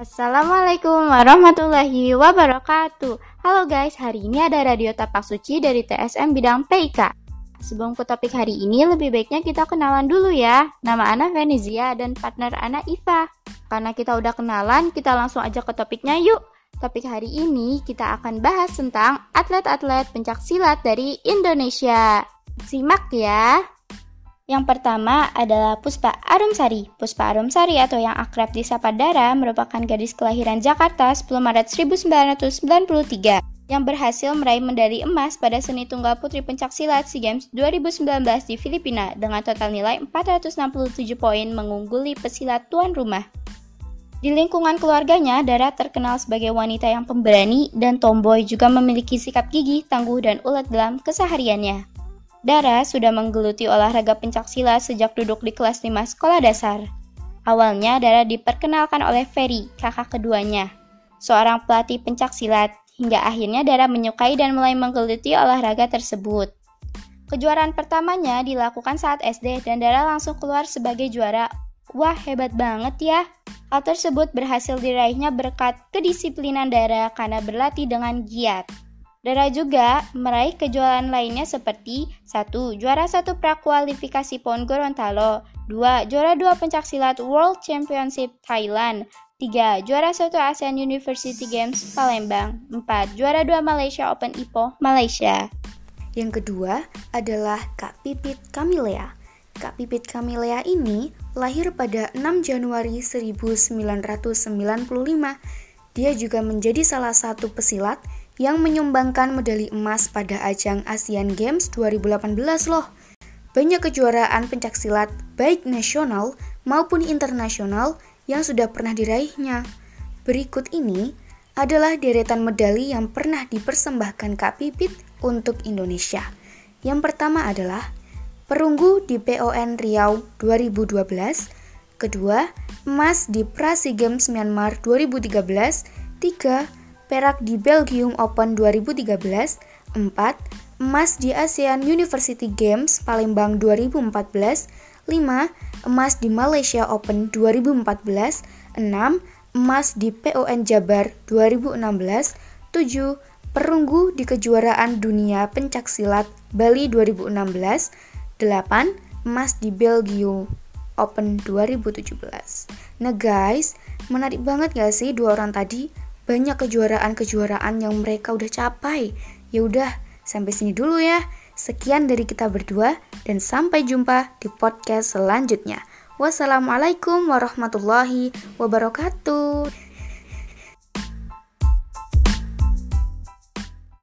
Assalamualaikum warahmatullahi wabarakatuh. Halo guys, hari ini ada Radio Tapak Suci dari TSM bidang PIK. Sebelum ke topik hari ini, lebih baiknya kita kenalan dulu ya. Nama Ana Venezia dan partner Ana Iva. Karena kita udah kenalan, kita langsung aja ke topiknya yuk. Topik hari ini kita akan bahas tentang atlet-atlet pencak silat dari Indonesia. Simak ya. Yang pertama adalah Puspa Arumsari. Puspa Arumsari atau yang akrab disapa Dara merupakan gadis kelahiran Jakarta 10 Maret 1993 yang berhasil meraih medali emas pada seni tunggal putri pencaksilat SEA Games 2019 di Filipina dengan total nilai 467 poin mengungguli pesilat tuan rumah. Di lingkungan keluarganya, Dara terkenal sebagai wanita yang pemberani dan tomboy juga memiliki sikap gigih, tangguh, dan ulet dalam kesehariannya. Dara sudah menggeluti olahraga pencaksilat sejak duduk di kelas 5 sekolah dasar. Awalnya Dara diperkenalkan oleh Ferry, kakak keduanya, seorang pelatih pencaksilat, hingga akhirnya Dara menyukai dan mulai menggeluti olahraga tersebut. Kejuaraan pertamanya dilakukan saat SD dan Dara langsung keluar sebagai juara. Wah, hebat banget ya! Hal tersebut berhasil diraihnya berkat kedisiplinan Dara karena berlatih dengan giat. Dara juga meraih kejuaraan lainnya seperti 1. Juara 1 prakualifikasi PON Gorontalo 2. Juara 2 pencaksilat World Championship Thailand 3. Juara 1 ASEAN University Games Palembang 4. Juara 2 Malaysia Open IPO Malaysia Yang kedua adalah Kak Pipit Kamilea Kak Pipit Kamilea ini lahir pada 6 Januari 1995 Dia juga menjadi salah satu pesilat yang menyumbangkan medali emas pada ajang Asian Games 2018 loh. Banyak kejuaraan pencaksilat baik nasional maupun internasional yang sudah pernah diraihnya. Berikut ini adalah deretan medali yang pernah dipersembahkan Kak Pipit untuk Indonesia. Yang pertama adalah perunggu di PON Riau 2012, kedua emas di Prasi Games Myanmar 2013, tiga perak di Belgium Open 2013, 4. Emas di ASEAN University Games Palembang 2014, 5. Emas di Malaysia Open 2014, 6. Emas di PON Jabar 2016, 7. Perunggu di kejuaraan dunia pencaksilat Bali 2016, 8. Emas di Belgium Open 2017. Nah guys, menarik banget gak sih dua orang tadi? Banyak kejuaraan-kejuaraan yang mereka udah capai. Ya udah, sampai sini dulu ya. Sekian dari kita berdua dan sampai jumpa di podcast selanjutnya. Wassalamualaikum warahmatullahi wabarakatuh.